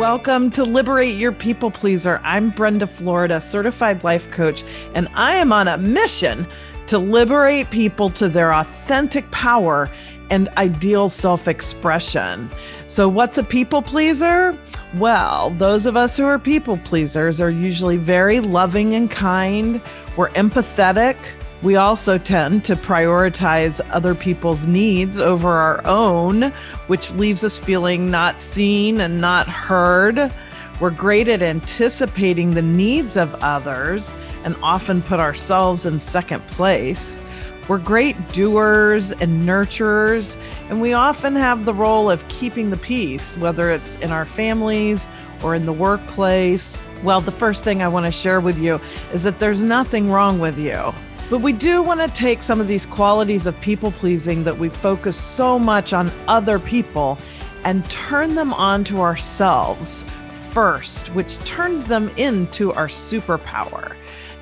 Welcome to Liberate Your People Pleaser. I'm Brenda Florida, certified life coach, and I am on a mission to liberate people to their authentic power and ideal self expression. So, what's a people pleaser? Well, those of us who are people pleasers are usually very loving and kind, we're empathetic. We also tend to prioritize other people's needs over our own, which leaves us feeling not seen and not heard. We're great at anticipating the needs of others and often put ourselves in second place. We're great doers and nurturers, and we often have the role of keeping the peace, whether it's in our families or in the workplace. Well, the first thing I want to share with you is that there's nothing wrong with you. But we do want to take some of these qualities of people pleasing that we focus so much on other people and turn them on to ourselves first, which turns them into our superpower.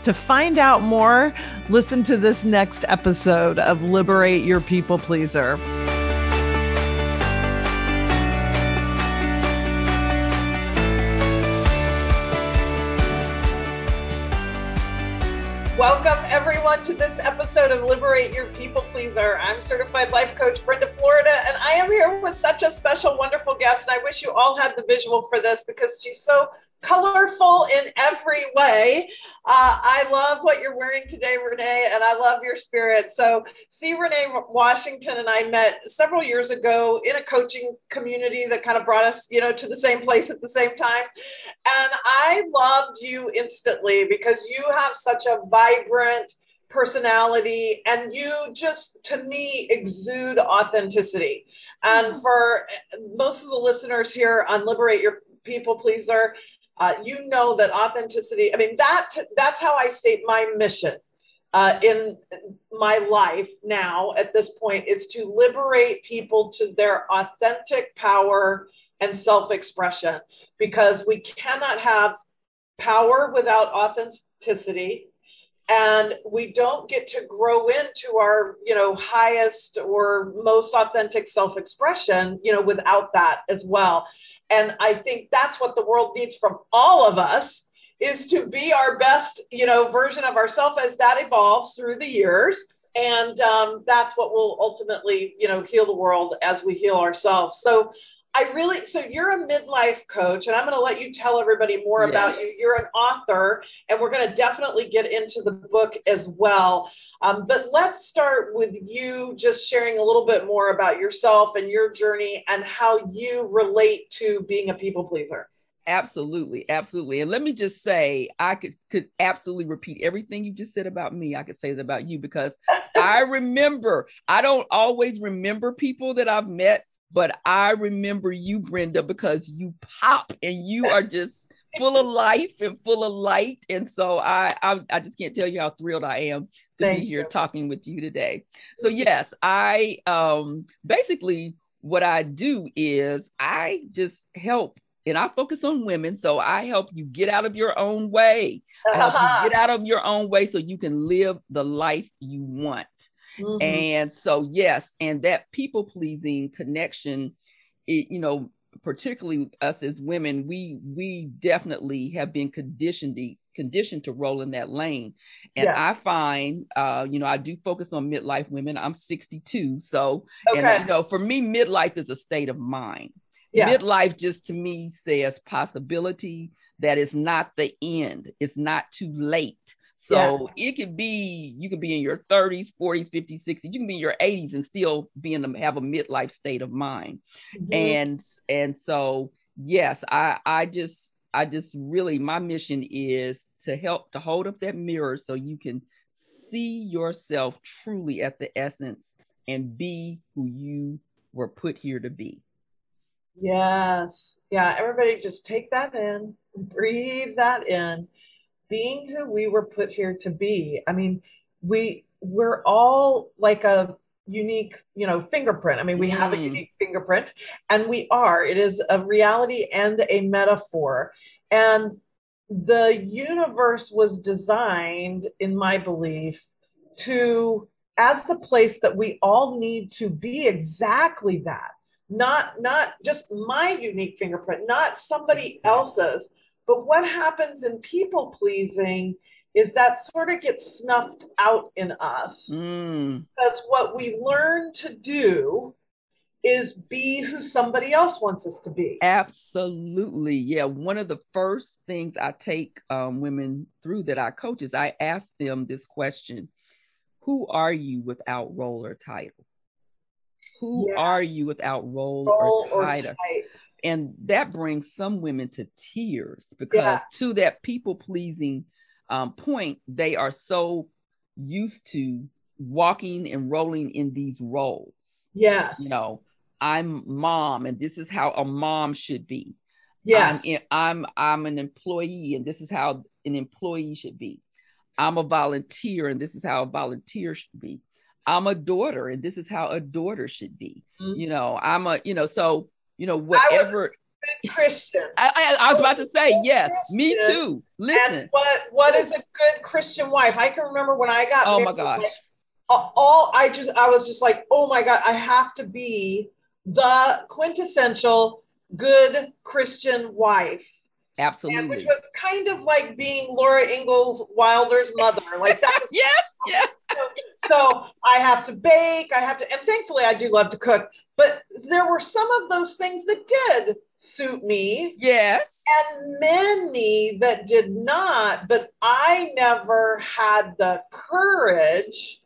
To find out more, listen to this next episode of Liberate Your People Pleaser. Episode of Liberate Your People Pleaser. I'm certified life coach Brenda Florida, and I am here with such a special, wonderful guest. And I wish you all had the visual for this because she's so colorful in every way. Uh, I love what you're wearing today, Renee, and I love your spirit. So, C. Renee Washington and I met several years ago in a coaching community that kind of brought us, you know, to the same place at the same time. And I loved you instantly because you have such a vibrant personality and you just to me exude authenticity and mm-hmm. for most of the listeners here on liberate your people pleaser uh, you know that authenticity i mean that that's how i state my mission uh, in my life now at this point is to liberate people to their authentic power and self-expression because we cannot have power without authenticity and we don't get to grow into our you know highest or most authentic self-expression you know without that as well. And i think that's what the world needs from all of us is to be our best you know version of ourselves as that evolves through the years. And um, that's what will ultimately you know heal the world as we heal ourselves. So I really, so you're a midlife coach, and I'm going to let you tell everybody more yeah. about you. You're an author, and we're going to definitely get into the book as well. Um, but let's start with you just sharing a little bit more about yourself and your journey and how you relate to being a people pleaser. Absolutely, absolutely. And let me just say, I could could absolutely repeat everything you just said about me. I could say that about you because I remember. I don't always remember people that I've met but I remember you, Brenda, because you pop and you are just full of life and full of light. And so I, I, I just can't tell you how thrilled I am to Thank be here you. talking with you today. So yes, I um basically what I do is I just help and I focus on women. So I help you get out of your own way. I help you get out of your own way so you can live the life you want. Mm-hmm. And so, yes, and that people pleasing connection, it, you know, particularly us as women, we we definitely have been conditioned conditioned to roll in that lane. And yeah. I find, uh, you know, I do focus on midlife women. I'm 62, so okay. and you know, for me, midlife is a state of mind. Yes. Midlife just to me says possibility that is not the end. It's not too late. So yeah. it could be you could be in your 30s, 40s, 50s, 60s, you can be in your 80s and still be in the, have a midlife state of mind. Mm-hmm. And and so yes, I I just I just really my mission is to help to hold up that mirror so you can see yourself truly at the essence and be who you were put here to be. Yes. Yeah, everybody just take that in, breathe that in being who we were put here to be. I mean, we we're all like a unique, you know, fingerprint. I mean, we mm. have a mm. unique fingerprint and we are. It is a reality and a metaphor. And the universe was designed, in my belief, to as the place that we all need to be exactly that not not just my unique fingerprint not somebody else's but what happens in people pleasing is that sort of gets snuffed out in us Mm, because what we learn to do is be who somebody else wants us to be absolutely. Yeah. One of the first things I take um, women through that I coach is I ask them this question Who are you without role or title? Who Yeah. are you without role, Role or or title? And that brings some women to tears because Yeah. to that people pleasing um, point they are so used to walking and rolling in these roles. Yes. You know i'm mom and this is how a mom should be. Yes. I'm, I'm i'm an employee and this is how an employee should be. I'm a volunteer and this is how a volunteer should be. I'm a daughter and this is how a daughter should be. Mhm. you know i'm a you know so you know I was a whatever christian. I, I, I was about to say yes me too. Listen. and what what is a good christian wife? I can remember when i got oh my gosh. like, all i just i was just like oh my god i have to be the quintessential good christian wife. Absolutely. and which was kind of like being laura ingalls wilder's mother. Like that was yes yeah so I have to bake, I have to, and thankfully I do love to cook, but there were some of those things that did suit me yes and many that did not, but I never had the courage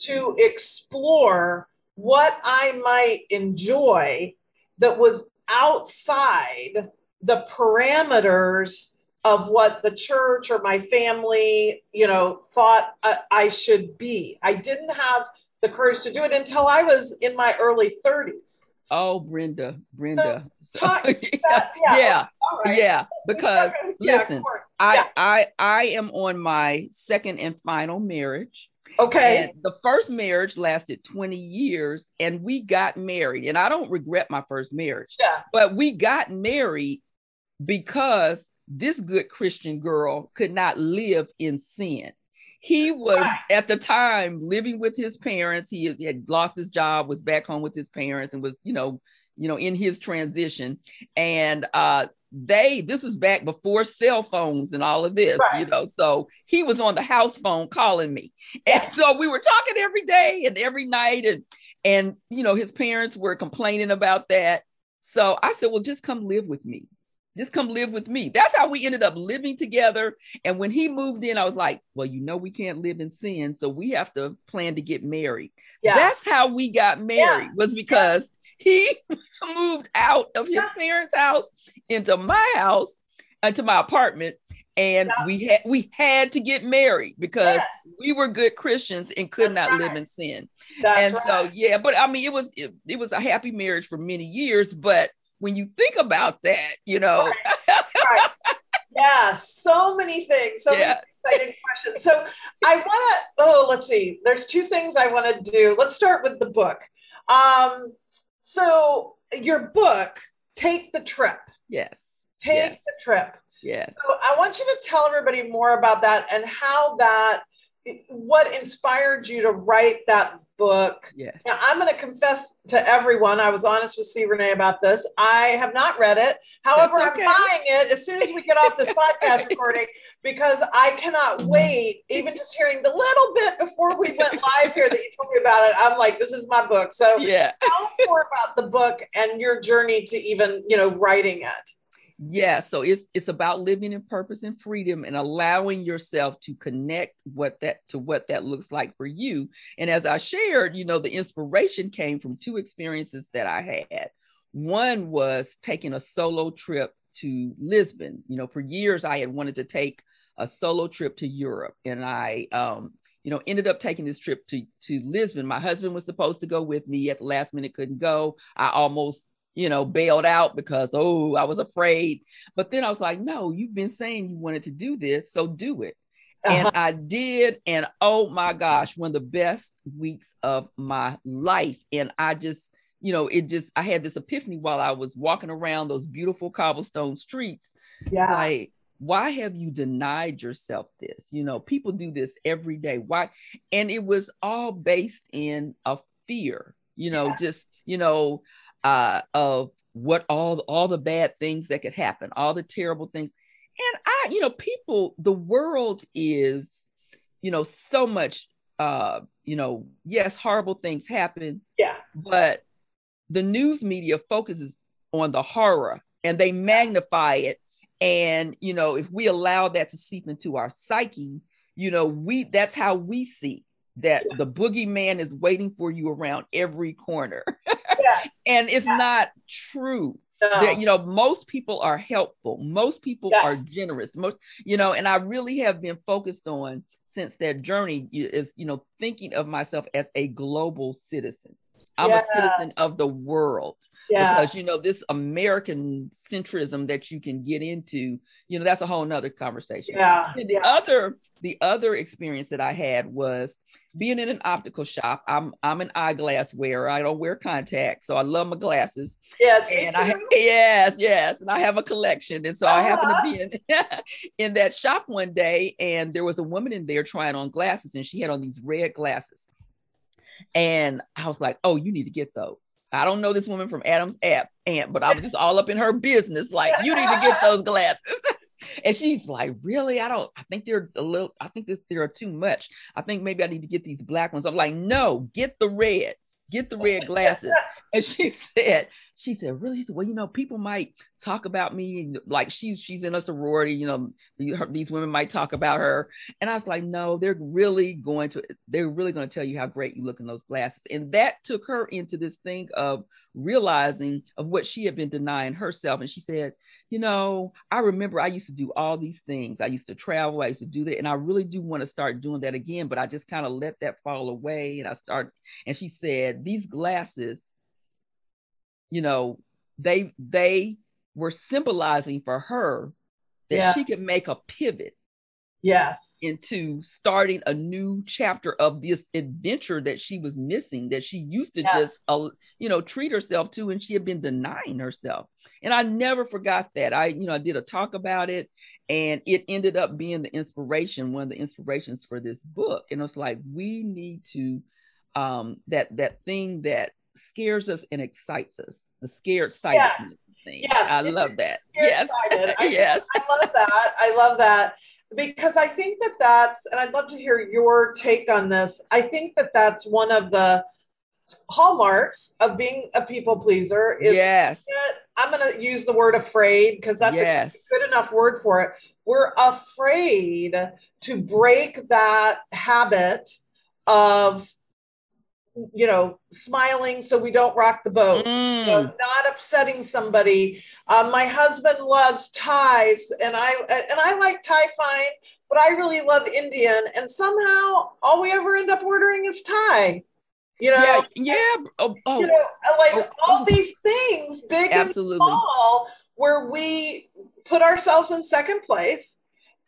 to explore what I might enjoy that was outside the parameters of what the church or my family, you know, thought I, I should be. I didn't have the courage to do it until I was in my early 30s. oh brenda brenda talk- yeah That- yeah, yeah, All right. yeah, because Yeah, listen. I, I I am on my second and final marriage. Okay. And the first marriage lasted 20 years and we got married. And I don't regret my first marriage, Yeah. but we got married because this good Christian girl could not live in sin. He was at the time living with his parents. He had- lost his job, was back home with his parents, and was, you know, you know, in his transition. And uh they this was back before cell phones and all of this, Right. you know. So he was on the house phone calling me. And so we were talking every day and every night, and and you know, his parents were complaining about that. So I said, Well, just come live with me. Just come live with me. That's how we ended up living together. And when he moved in, I was like, Well, you know, we can't live in sin. So we have to plan to get married. Yeah. That's how we got married, was because he moved out of his Yeah. parents' house into my house, into my apartment. And Yeah. we had we had to get married because Yes. we were good Christians and could That's not live in sin. That's and right. so yeah, but I mean it was it, it was a happy marriage for many years. But when you think about that, you know, right. Yeah, so many things, so yeah, many exciting questions. So I want to. Oh, let's see. There's two things I want to do. Let's start with the book. Um, so your book, take the trip. yes, Take Yes. the trip. yes. So I want you to tell everybody more about that and how that, what inspired you to write that book. Yes. Now, I'm going to confess to everyone, I was honest with C. Renee about this. I have not read it. However, That's I'm buying it as soon as we get off this podcast recording because I cannot wait. Even just hearing the little bit before we went live here that you told me about it, I'm like, this is my book. So Yeah. tell me more about the book and your journey to even, you know, writing it. Yeah, so it's it's about living in purpose and freedom and allowing yourself to connect what that to what that looks like for you. And as I shared, you know, the inspiration came from two experiences that I had. One was taking a solo trip to Lisbon. You know, for years I had wanted to take a solo trip to Europe and I um you know ended up taking this trip to to Lisbon. My husband was supposed to go with me at the last minute couldn't go. I almost you know, bailed out because, oh, I was afraid. But then I was like, no, you've been saying you wanted to do this, so do it. And uh-huh. I did. And oh my gosh, one of the best weeks of my life. And I just, you know, it just, I had this epiphany while I was walking around those beautiful cobblestone streets. Yeah. Like, why have you denied yourself this? You know, people do this every day. Why? And it was all based in a fear, you know, Yes. just, you know, uh, of what all all the bad things that could happen, all the terrible things. And I, you know, people, the world is, you know, so much uh, you know, yes, horrible things happen. Yeah. But the news media focuses on the horror and they magnify it. And, you know, if we allow that to seep into our psyche, you know, we that's how we see that yes. the boogeyman is waiting for you around every corner. Yes. and it's yes. not true. No. That, you know, most people are helpful. Most people yes. are generous. Most, you know, and I really have been focused on since that journey is, you know, thinking of myself as a global citizen. I'm yes. a citizen of the world yes. because you know this American centrism that you can get into. You know that's a whole nother conversation. Yeah. the yeah. other the other experience that I had was being in an optical shop. I'm I'm an eyeglass wearer. I don't wear contacts, so I love my glasses. Yes, and I yes yes, and I have a collection. And so uh-huh. I happened to be in in that shop one day, and there was a woman in there trying on glasses, and she had on these red glasses. And I was like, oh, you need to get those. I don't know this woman from Adam's app, aunt, but I was just all up in her business. Like, you need to get those glasses. and she's like, really? I don't, I think they're a little, I think this there are too much. I think maybe I need to get these black ones. I'm like, no, get the red get the red glasses. and she said, she said, really? She said, well, you know, people might talk about me and like she's she's in a sorority, you know, these women might talk about her. And I was like, no, they're really going to, they're really going to tell you how great you look in those glasses. And that took her into this thing of realizing of what she had been denying herself. And she said, you know, I remember I used to do all these things. I used to travel, I used to do that. And I really do want to start doing that again, but I just kind of let that fall away. And I started, and she said, these glasses, you know, they they were symbolizing for her that yeah. she could make a pivot yes into starting a new chapter of this adventure that she was missing that she used to yes. just uh, you know treat herself to and she had been denying herself and i never forgot that i you know i did a talk about it and it ended up being the inspiration one of the inspirations for this book and it's like we need to um that that thing that scares us and excites us the scared sight yes. Yes, I love that. Yes, I, yes, I love that. I love that because I think that that's, and I'd love to hear your take on this. I think that that's one of the hallmarks of being a people pleaser. Is yes, I'm going to use the word afraid because that's yes. a good enough word for it. We're afraid to break that habit of you know, smiling so we don't rock the boat, mm. you know, not upsetting somebody. Um, my husband loves ties, and I and I like Thai fine, but I really love Indian, and somehow all we ever end up ordering is Thai. You know, yeah, yeah. Oh, oh. you know, like oh, all oh. these things, big Absolutely. and small, where we put ourselves in second place,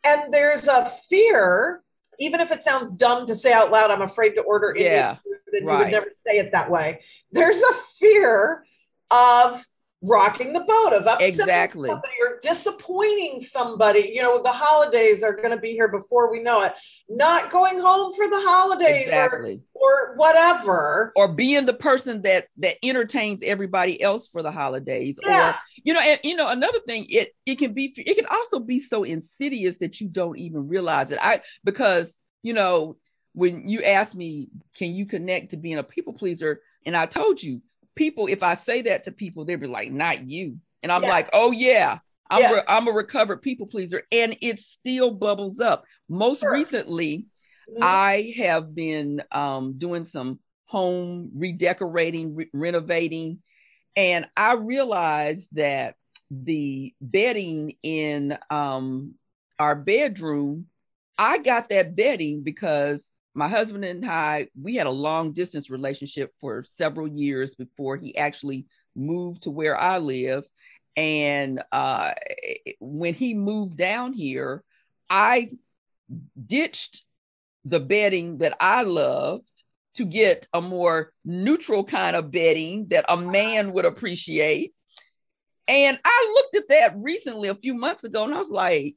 and there's a fear even if it sounds dumb to say out loud, I'm afraid to order Indian yeah, and right. you would never say it that way. There's a fear of rocking the boat, of upsetting exactly. somebody or disappointing somebody. You know, the holidays are going to be here before we know it. Not going home for the holidays exactly. or, or whatever. Or being the person that that entertains everybody else for the holidays. Yeah. Or, you know, and you know, another thing, it it can be it can also be so insidious that you don't even realize it. I because you know, when you ask me, can you connect to being a people pleaser? And I told you, people, if I say that to people, they'll be like, not you. And I'm yeah. like, oh yeah, I'm yeah. Re- I'm a recovered people pleaser, and it still bubbles up. Most sure. recently, mm-hmm. I have been um, doing some home redecorating, re- renovating, and I realized that the bedding in um, our bedroom, I got that bedding because my husband and I, we had a long distance relationship for several years before he actually moved to where I live. And uh, when he moved down here, I ditched the bedding that I loved to get a more neutral kind of bedding that a man would appreciate. And I looked at that recently a few months ago and I was like,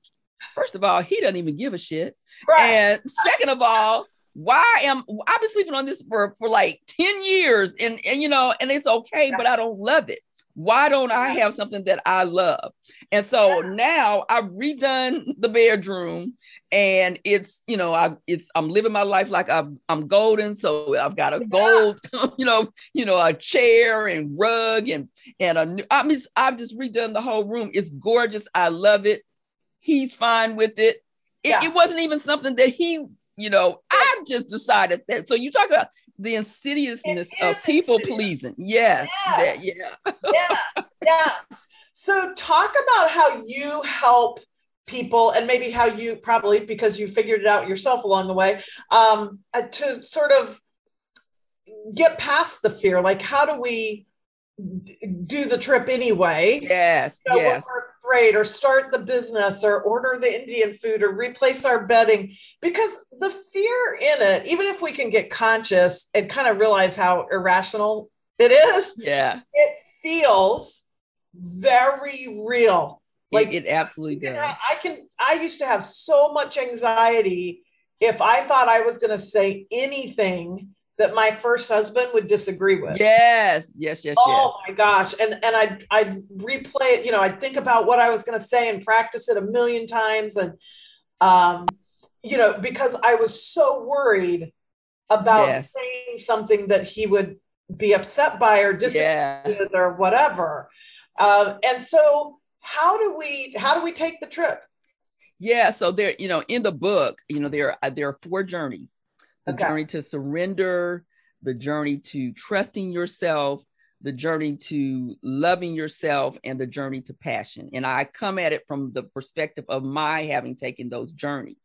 first of all, he doesn't even give a shit. Right. And second of all, why am I've been sleeping on this for for like 10 years and and you know and it's okay, yeah. but I don't love it. Why don't I have something that I love? And so yes. now I've redone the bedroom and it's, you know, I it's I'm living my life like I'm I'm golden. So I've got a gold, you know, you know, a chair and rug and and a new I mean I've just redone the whole room. It's gorgeous. I love it. He's fine with it. It, yeah. it wasn't even something that he, you know, I just decided that. So you talk about the insidiousness of people insidious. pleasing. Yes. Yes. That, yeah. yes. Yes. So talk about how you help people and maybe how you probably because you figured it out yourself along the way um, uh, to sort of get past the fear like how do we do the trip anyway yes you know, yes or start the business or order the Indian food or replace our bedding because the fear in it, even if we can get conscious and kind of realize how irrational it is, yeah, it feels very real. Like it, it absolutely does. I can, I used to have so much anxiety if I thought I was going to say anything that my first husband would disagree with. Yes, yes, yes. Oh yes. my gosh. And and I'd I'd replay it, you know, I'd think about what I was gonna say and practice it a million times. And um, you know, because I was so worried about yes. saying something that he would be upset by or disagree yeah. with or whatever. Um, and so how do we how do we take the trip? Yeah, so there, you know, in the book, you know, there are there are four journeys the okay. journey to surrender, the journey to trusting yourself, the journey to loving yourself, and the journey to passion. And I come at it from the perspective of my having taken those journeys.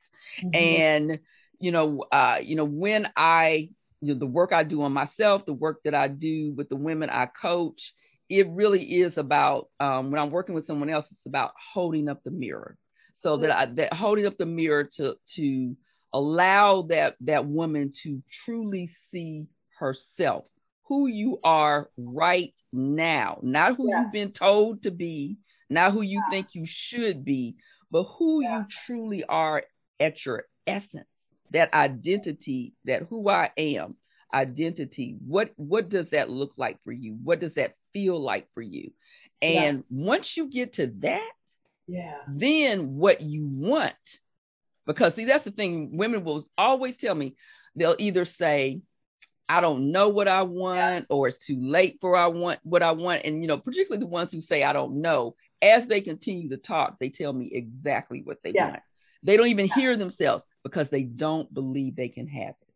Mm-hmm. And you know, uh, you know, when I you know, the work I do on myself, the work that I do with the women I coach, it really is about um, when I'm working with someone else, it's about holding up the mirror. So that I, that holding up the mirror to to allow that that woman to truly see herself who you are right now not who yes. you've been told to be not who you yeah. think you should be but who yeah. you truly are at your essence that identity that who i am identity what what does that look like for you what does that feel like for you and yeah. once you get to that yeah then what you want because see, that's the thing. Women will always tell me they'll either say, I don't know what I want, yes. or it's too late for I want what I want. And you know, particularly the ones who say I don't know, as they continue to talk, they tell me exactly what they yes. want. They don't even yes. hear themselves because they don't believe they can have it.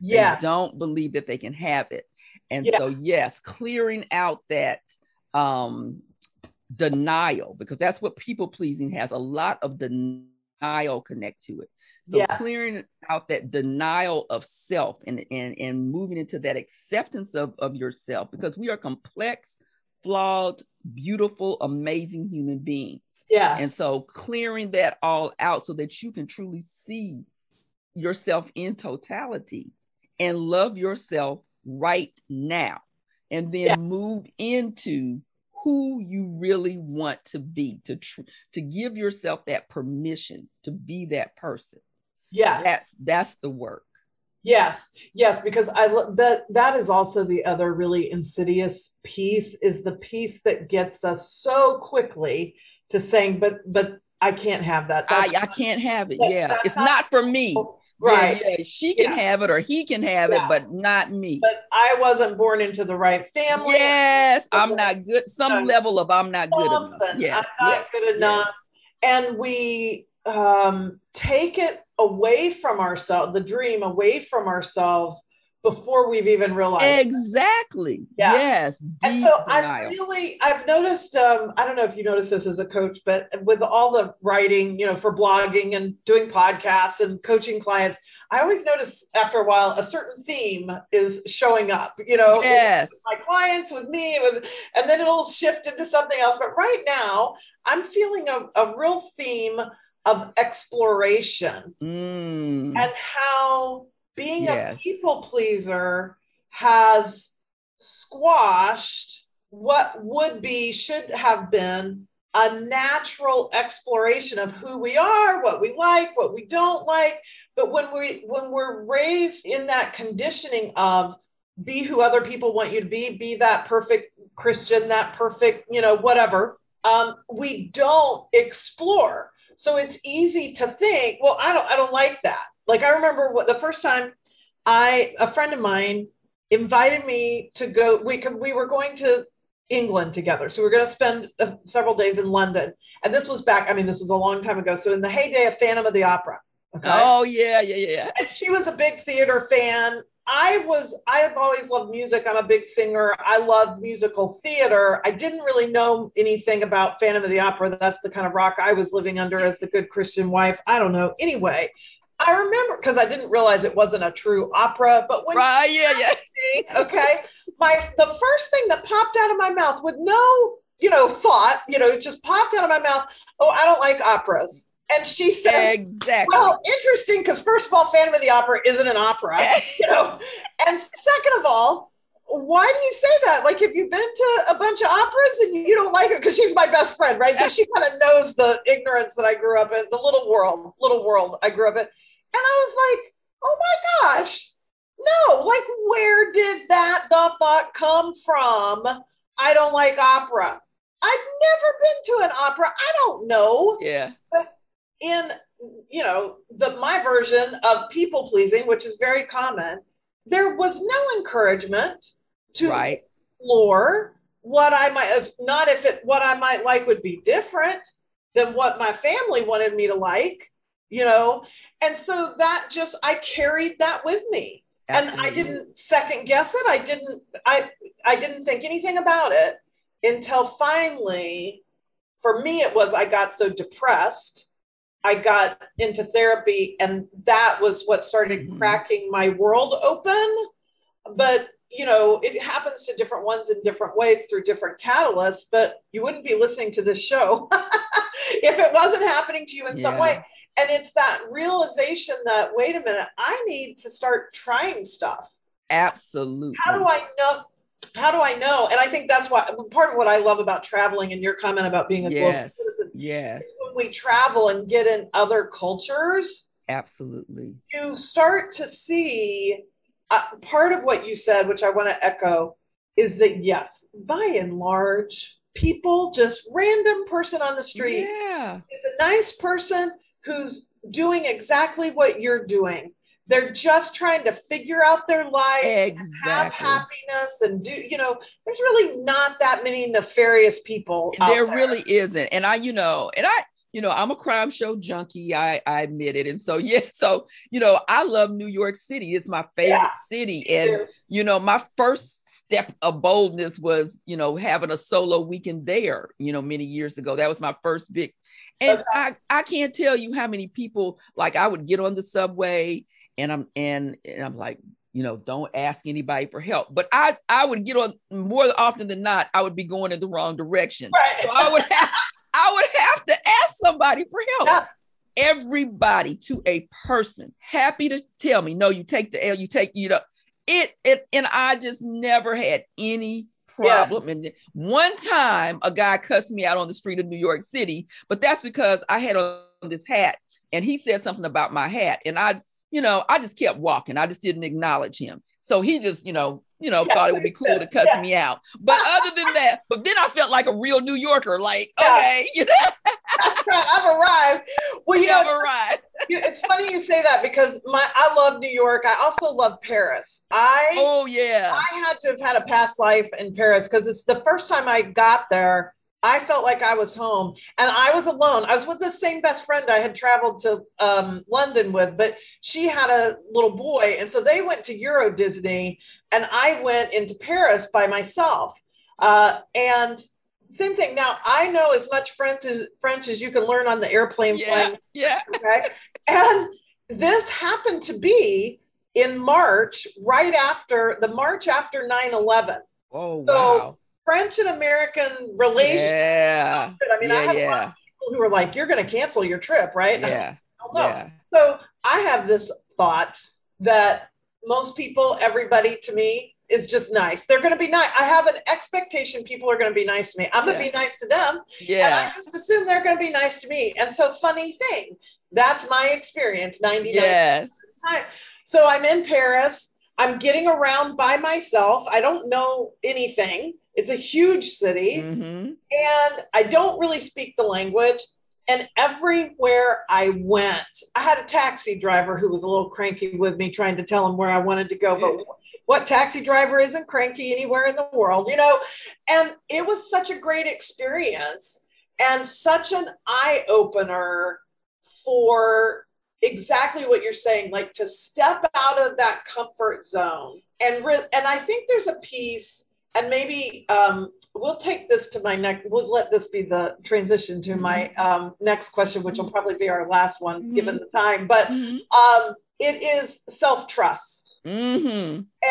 Yes. They don't believe that they can have it. And yeah. so, yes, clearing out that um denial, because that's what people pleasing has a lot of denial denial connect to it. So yes. clearing out that denial of self and, and, and moving into that acceptance of, of yourself because we are complex, flawed, beautiful, amazing human beings. Yes. And so clearing that all out so that you can truly see yourself in totality and love yourself right now. And then yeah. move into who you really want to be to tr- to give yourself that permission to be that person. Yes. That's that's the work. Yes yes because i that that is also the other really insidious piece is the piece that gets us so quickly to saying but but i can't have that. I, I can't have it. that, yeah. it's not, not for me right. yeah, yeah, she can yeah. have it or he can have it but not me. But i wasn't born into the right family. Yes i'm not good some level of i'm not good enough. Yeah i'm not good enough. And we um take it away from ourselves the dream away from ourselves before we've even realized exactly yeah. yes and so i really i've noticed um, i don't know if you notice this as a coach but with all the writing you know for blogging and doing podcasts and coaching clients i always notice after a while a certain theme is showing up you know yes. my clients with me with and then it'll shift into something else but right now i'm feeling a, a real theme of exploration mm. and how being yes. a people pleaser has squashed what would be should have been a natural exploration of who we are, what we like, what we don't like. But when we when we're raised in that conditioning of be who other people want you to be, be that perfect Christian, that perfect, you know, whatever, um, we don't explore. So it's easy to think, well, I don't, I don't like that. Like I remember what the first time I, a friend of mine invited me to go, we could, we were going to England together. So we are going to spend uh, several days in London. And this was back, I mean, this was a long time ago. So in the heyday of Phantom of the Opera. Okay? Oh, yeah, yeah, yeah. And she was a big theater fan. I was, I have always loved music. I'm a big singer. I love musical theater. I didn't really know anything about Phantom of the Opera. That's the kind of rock I was living under as the good Christian wife. I don't know. Anyway, I remember because I didn't realize it wasn't a true opera, but when right, yeah, yeah. Me, okay, my the first thing that popped out of my mouth with no, you know, thought, you know, just popped out of my mouth. Oh, I don't like operas. And she says, exactly. Well, interesting, because first of all, Phantom of the Opera isn't an opera, you know. And second of all, why do you say that? Like, if you've been to a bunch of operas and you don't like it, because she's my best friend, right? So she kind of knows the ignorance that I grew up in, the little world, little world I grew up in. And I was like, oh my gosh, no, like, where did that the fuck come from? I don't like opera. I've never been to an opera. I don't know. Yeah. But in you know the my version of people pleasing which is very common there was no encouragement to right. explore what i might have not if it what i might like would be different than what my family wanted me to like you know and so that just i carried that with me Absolutely. and i didn't second guess it i didn't i i didn't think anything about it until finally for me it was i got so depressed I got into therapy, and that was what started mm-hmm. cracking my world open. But you know, it happens to different ones in different ways through different catalysts. But you wouldn't be listening to this show if it wasn't happening to you in yeah. some way. And it's that realization that wait a minute, I need to start trying stuff. Absolutely. How do I know? how do I know? And I think that's why part of what I love about traveling and your comment about being a yes. global citizen. Yes. when we travel and get in other cultures. Absolutely. You start to see uh, part of what you said, which I want to echo, is that yes, by and large, people, just random person on the street, yeah. is a nice person who's doing exactly what you're doing. They're just trying to figure out their life exactly. have happiness and do you know there's really not that many nefarious people there, there. really isn't. And i you know and i you know i'm a crime show junkie i i admit it. And so yeah so you know i love new york city. It's my favorite yeah, city. and too. you know my first step of boldness was you know having a solo weekend there you know many years ago. That was my first big and okay. I, I can't tell you how many people like I would get on the subway and I'm and, and I'm like, you know, don't ask anybody for help. But I I would get on more often than not, I would be going in the wrong direction. Right. So I would have I would have to ask somebody for help. Yeah. Everybody to a person happy to tell me, no, you take the L, you take, you know, it, it, and I just never had any problem. Yeah. And one time a guy cussed me out on the street of New York City, but that's because I had on this hat and he said something about my hat. And I you know, I just kept walking. I just didn't acknowledge him. So he just, you know, you know, yeah, thought it would be cool to cuss yeah. me out. But other than that, but then I felt like a real New Yorker, like, yeah. okay, you know. That's right. I've arrived. Well, you I've know, arrived. it's funny you say that because my I love New York. I also love Paris. I oh yeah. I had to have had a past life in Paris because it's the first time I got there. I felt like I was home and I was alone. I was with the same best friend I had traveled to um, London with, but she had a little boy. And so they went to Euro Disney and I went into Paris by myself. Uh, and same thing. Now I know as much French as French as you can learn on the airplane yeah, flying. Yeah. Okay. and this happened to be in March, right after the March after 9 11. Oh, so wow French and American relations. Yeah. I mean, yeah, I have yeah. a lot of people who are like, you're going to cancel your trip, right? Yeah. yeah. So I have this thought that most people, everybody to me, is just nice. They're going to be nice. I have an expectation people are going to be nice to me. I'm going to Yeah. be nice to them. Yeah. And I just assume they're going to be nice to me. And so, funny thing, that's my experience 99% yes. of the time. So, I'm in Paris. I'm getting around by myself. I don't know anything. It's a huge city hmm and I don't really speak the language. And everywhere I went, I had a taxi driver who was a little cranky with me, trying to tell him where I wanted to go. But what taxi driver isn't cranky anywhere in the world, you know? And it was such a great experience and such an eye opener for exactly what you're saying, like to step out of that comfort zone. And re- and I think there's a piece, and maybe um, we'll take this to my next. We'll let this be the transition to my um, next question, which will probably be our last one, Mhm. given the time. But hmm um, it is self trust, hmm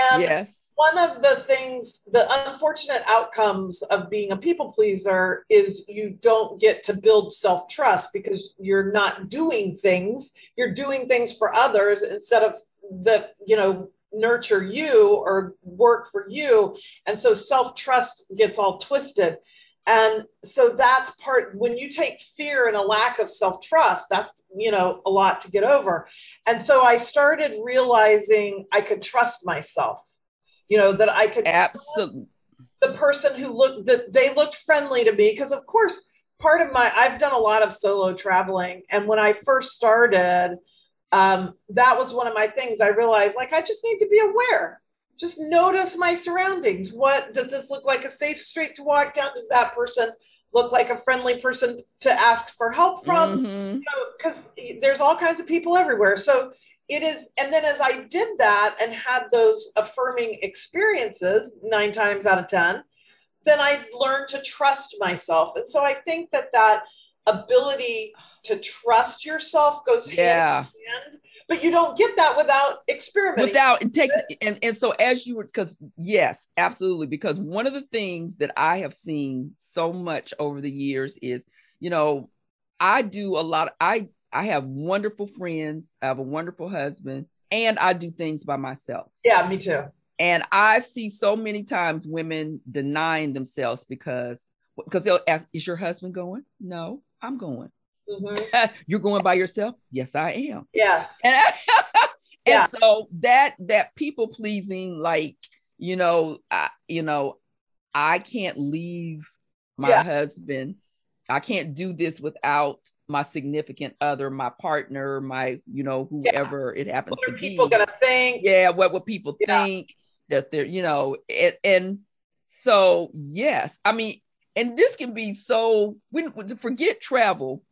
and Yes. one of the things, the unfortunate outcomes of being a people pleaser is you don't get to build self trust because you're not doing things. You're doing things for others instead of the, you know, nurture you or work for you. And so self trust gets all twisted. And so that's part when you take fear and a lack of self trust, that's, you know, a lot to get over. And so I started realizing I could trust myself you know that i could trust Absolutely. the person who looked that they looked friendly to me because of course part of my i've done a lot of solo traveling and when i first started um, that was one of my things i realized like i just need to be aware. Just notice my surroundings. What does this look like a safe street to walk down? Does that person look like a friendly person to ask for help from? Because there's all kinds of people everywhere. So it is, and then as I did that and had those affirming experiences nine times out of 10, then I learned to trust myself. And so I think that that ability to trust yourself goes hand Yeah. in hand, but you don't get that without experimenting. without and take and and so as you were because yes absolutely because one of the things that i have seen so much over the years is you know i do a lot i i have wonderful friends i have a wonderful husband and i do things by myself yeah, me too. and i see so many times women denying themselves because because they'll ask is your husband going no i'm going Mhm. you're going by yourself yes i am Yes. and, Yeah. and so that that people pleasing like you know I, you know i can't leave my Yeah. husband i can't do this without my significant other my partner my you know whoever it happens what to are people be to think? yeah what what people Yeah. think that they're you know and, and so yes i mean and this can be so when- forget travel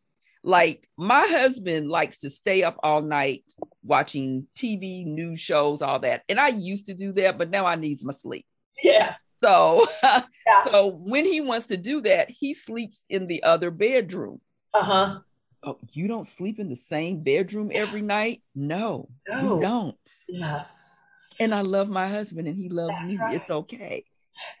like my husband likes to stay up all night watching tv news shows all that and i used to do that but now i need my sleep Yeah. so Yeah. so when he wants to do that he sleeps in the other bedroom Uh huh. oh you don't sleep in the same bedroom every night no No. we don't Yes. and I love my husband and he loves That's me. right. It's okay.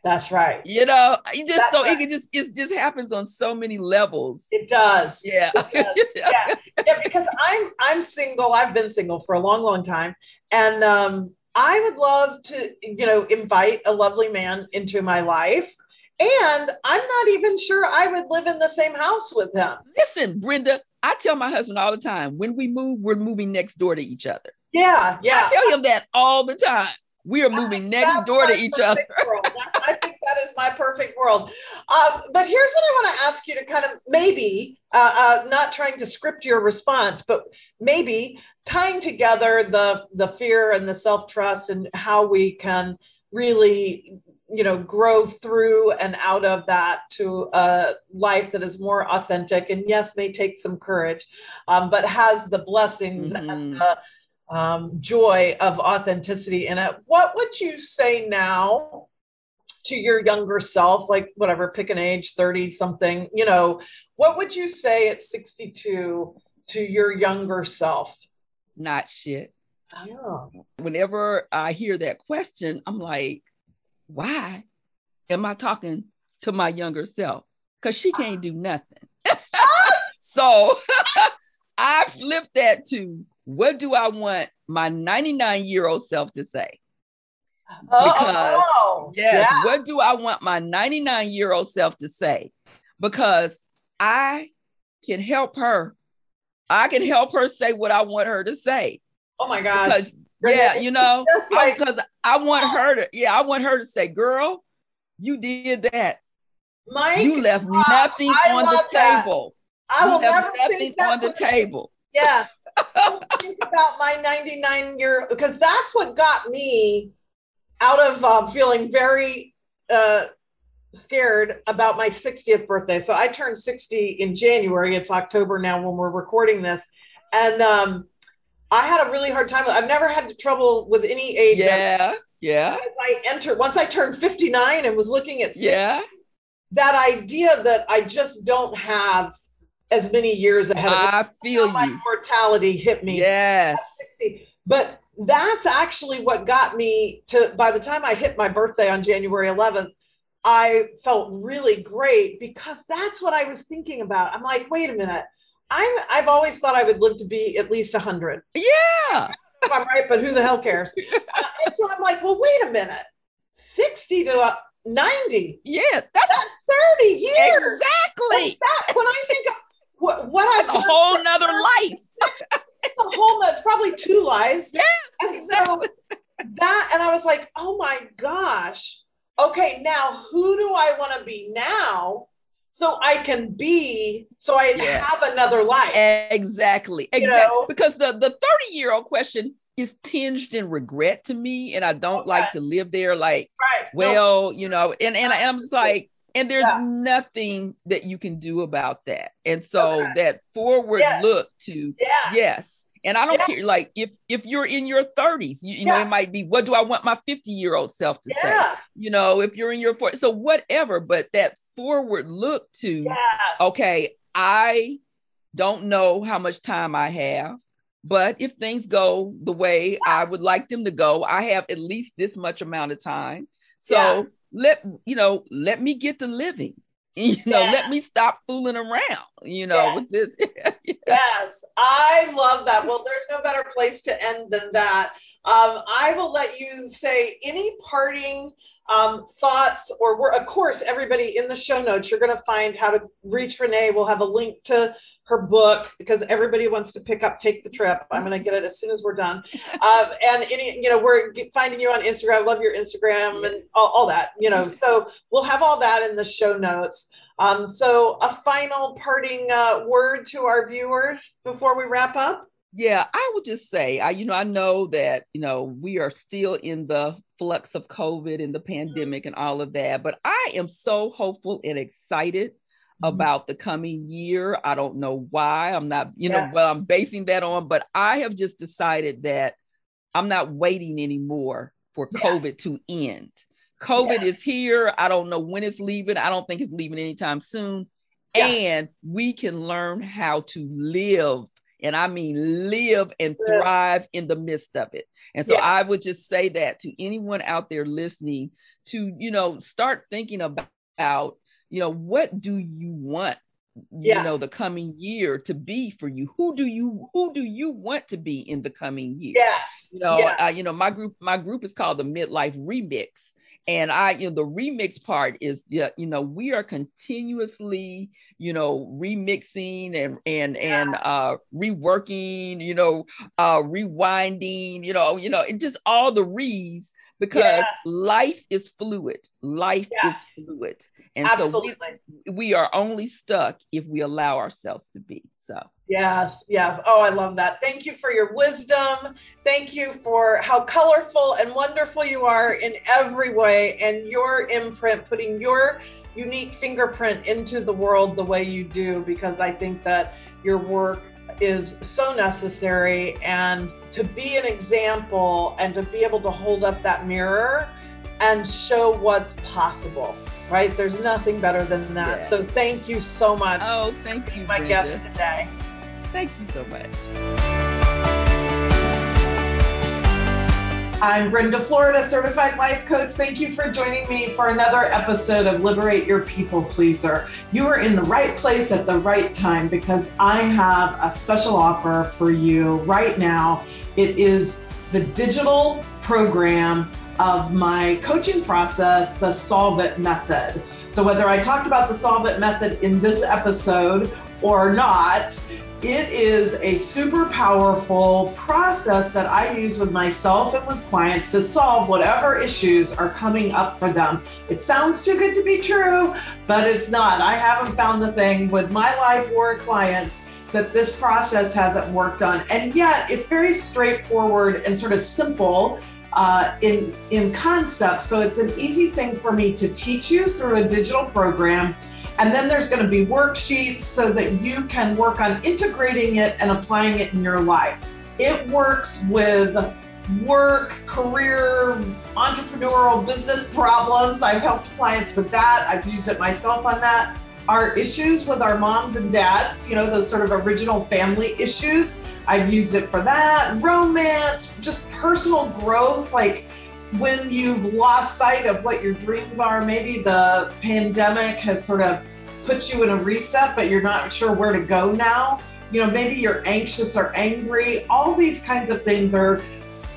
That's right. You know, it just That's so right. it can just it just happens on so many levels. It does. Yeah. yeah, yeah, because I'm I'm single. I've been single for a long, long time, and um, I would love to, you know, invite a lovely man into my life. And I'm not even sure I would live in the same house with him. Listen, Brenda, I tell my husband all the time, when we move, we're moving next door to each other. Yeah, yeah. I tell him that all the time. We are moving next door to each other. perfect world. That's- I think that is my perfect world. Um, but here's what I want to ask you to kind of maybe, uh, uh, not trying to script your response, but maybe tying together the the fear and the self trust and how we can really, you know, grow through and out of that to a life that is more authentic and yes, may take some courage, um, but has the blessings Mhm. and the um, joy of authenticity in it. What would you say now to your younger self, like whatever, pick an age, 30 something, you know, what would you say at 62 to your younger self? Not shit. Oh, Whenever I hear that question, I'm like, why am I talking to my younger self? Because she can't do nothing. so I flip that to what do I want my 99 year old self to say? Because, oh, yes, yeah. what do I want my 99 year old self to say? Because I can help her. I can help her say what I want her to say. Oh my gosh. Because, yeah, you know, like, because I, want her to, yeah, I want her to say, girl, you did that. Mike, you left uh, nothing on the table. I will never left nothing on the table. Yes. Think about my 99 year because that's what got me out of uh, feeling very uh, scared about my 60th birthday. So I turned 60 in January. It's October now when we're recording this. And um, I had a really hard time. I've never had trouble with any age. Yeah. Yeah. As I entered, once I turned 59 and was looking at 60, yeah. that idea that I just don't have as many years ahead of me. I feel you. My mortality hit me. Yes. But that's actually what got me to by the time I hit my birthday on January 11th, I felt really great because that's what I was thinking about. I'm like, wait a minute. I'm I've always thought I would live to be at least 100. Yeah. if I'm right, but who the hell cares? uh, and so I'm like, well, wait a minute. 60 to uh, 90. Yeah, that's, that's 30 years. Exactly. That, when I think of what, what I've a whole nother life. it's a whole that's probably two lives. Yeah. And so that and I was like, oh my gosh. Okay, now who do I want to be now? So I can be, so I yes. have another life. Exactly. Exactly. You know? Because the the 30 year old question is tinged in regret to me, and I don't okay. like to live there. Like, right. well, no. you know, and and I'm just like, and there's yeah. nothing that you can do about that and so okay. that forward yes. look to yes. yes and i don't yeah. care like if if you're in your 30s you, you yeah. know it might be what do i want my 50 year old self to say you know if you're in your 40s so whatever but that forward look to yes. okay i don't know how much time i have but if things go the way i would like them to go i have at least this much amount of time so let you know let me get to living you know yeah. let me stop fooling around you know yes. with this yeah. yes i love that well there's no better place to end than that um, i will let you say any parting um, thoughts or we of course everybody in the show notes you're going to find how to reach renee. We'll have a link to her book because everybody wants to pick up take the trip. I'm going to get it as soon as we're done. Um, and any you know we're finding you on instagram. I love your instagram and all, all, that you know. So we'll have all that in the show notes. Um, so a final parting uh, word to our viewers before we wrap up? Yeah, I would just say, I you know, I know that you know we are still in the flux of COVID and the mm-hmm. pandemic and all of that, but I am so hopeful and excited mm-hmm. about the coming year. I don't know why. I'm not, you yes. know, well, I'm basing that on, but I have just decided that I'm not waiting anymore for yes. COVID to end. COVID yes. is here. I don't know when it's leaving. I don't think it's leaving anytime soon. Yeah. And we can learn how to live and I mean live and thrive in the midst of it. And so yeah. I would just say that to anyone out there listening to, you know, start thinking about, you know, what do you want you yes. know the coming year to be for you who do you who do you want to be in the coming year yes you know yeah. uh, you know my group my group is called the midlife remix and i you know the remix part is you know we are continuously you know remixing and and yes. and uh reworking you know uh rewinding you know you know it just all the re's because yes. life is fluid life yes. is fluid and Absolutely. so we, we are only stuck if we allow ourselves to be so Yes, yes. Oh, I love that. Thank you for your wisdom. Thank you for how colorful and wonderful you are in every way and your imprint, putting your unique fingerprint into the world the way you do, because I think that your work is so necessary. And to be an example and to be able to hold up that mirror and show what's possible right? There's nothing better than that. So thank you so much. Oh, thank you, my Brenda. guest today. Thank you so much. I'm Brenda Florida, certified life coach. Thank you for joining me for another episode of Liberate Your People Pleaser. You are in the right place at the right time because I have a special offer for you right now. It is the digital program of my coaching process, the Solve It method. So, whether I talked about the Solve It method in this episode or not, it is a super powerful process that I use with myself and with clients to solve whatever issues are coming up for them. It sounds too good to be true, but it's not. I haven't found the thing with my life or clients that this process hasn't worked on. And yet it's very straightforward and sort of simple uh, in, in concept. So it's an easy thing for me to teach you through a digital program. And then there's going to be worksheets so that you can work on integrating it and applying it in your life. It works with work, career, entrepreneurial business problems. I've helped clients with that. I've used it myself on that our issues with our moms and dads, you know, those sort of original family issues. I've used it for that, romance, just personal growth, like when you've lost sight of what your dreams are, maybe the pandemic has sort of put you in a reset, but you're not sure where to go now. You know, maybe you're anxious or angry. All these kinds of things are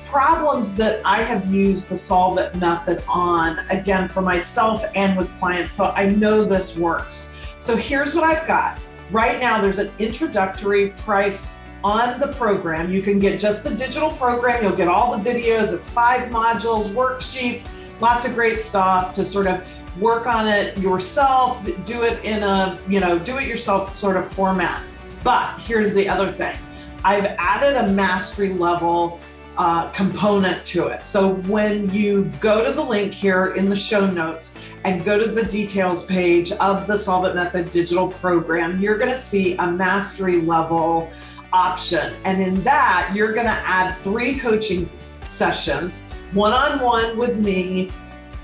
problems that I have used the Solve It method on, again, for myself and with clients. So I know this works. So here's what I've got. Right now, there's an introductory price on the program. You can get just the digital program, you'll get all the videos, it's five modules, worksheets, lots of great stuff to sort of work on it yourself, do it in a, you know, do it yourself sort of format. But here's the other thing I've added a mastery level uh, component to it. So when you go to the link here in the show notes and go to the details page of the Solve It Method digital program, you're going to see a mastery level option. And in that, you're going to add three coaching sessions, one on one with me,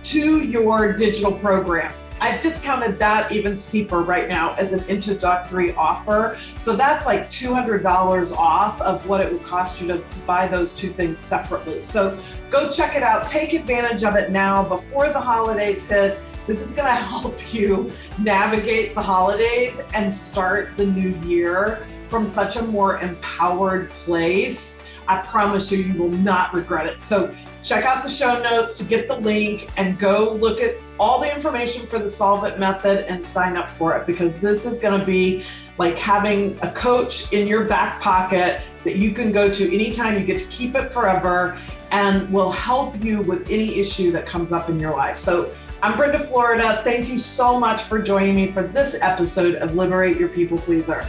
to your digital program. I've discounted that even steeper right now as an introductory offer. So that's like $200 off of what it would cost you to buy those two things separately. So go check it out. Take advantage of it now before the holidays hit. This is going to help you navigate the holidays and start the new year from such a more empowered place. I promise you, you will not regret it. So check out the show notes to get the link and go look at all the information for the Solve It method and sign up for it because this is going to be like having a coach in your back pocket that you can go to anytime. You get to keep it forever and will help you with any issue that comes up in your life. So I'm Brenda Florida. Thank you so much for joining me for this episode of Liberate Your People Pleaser.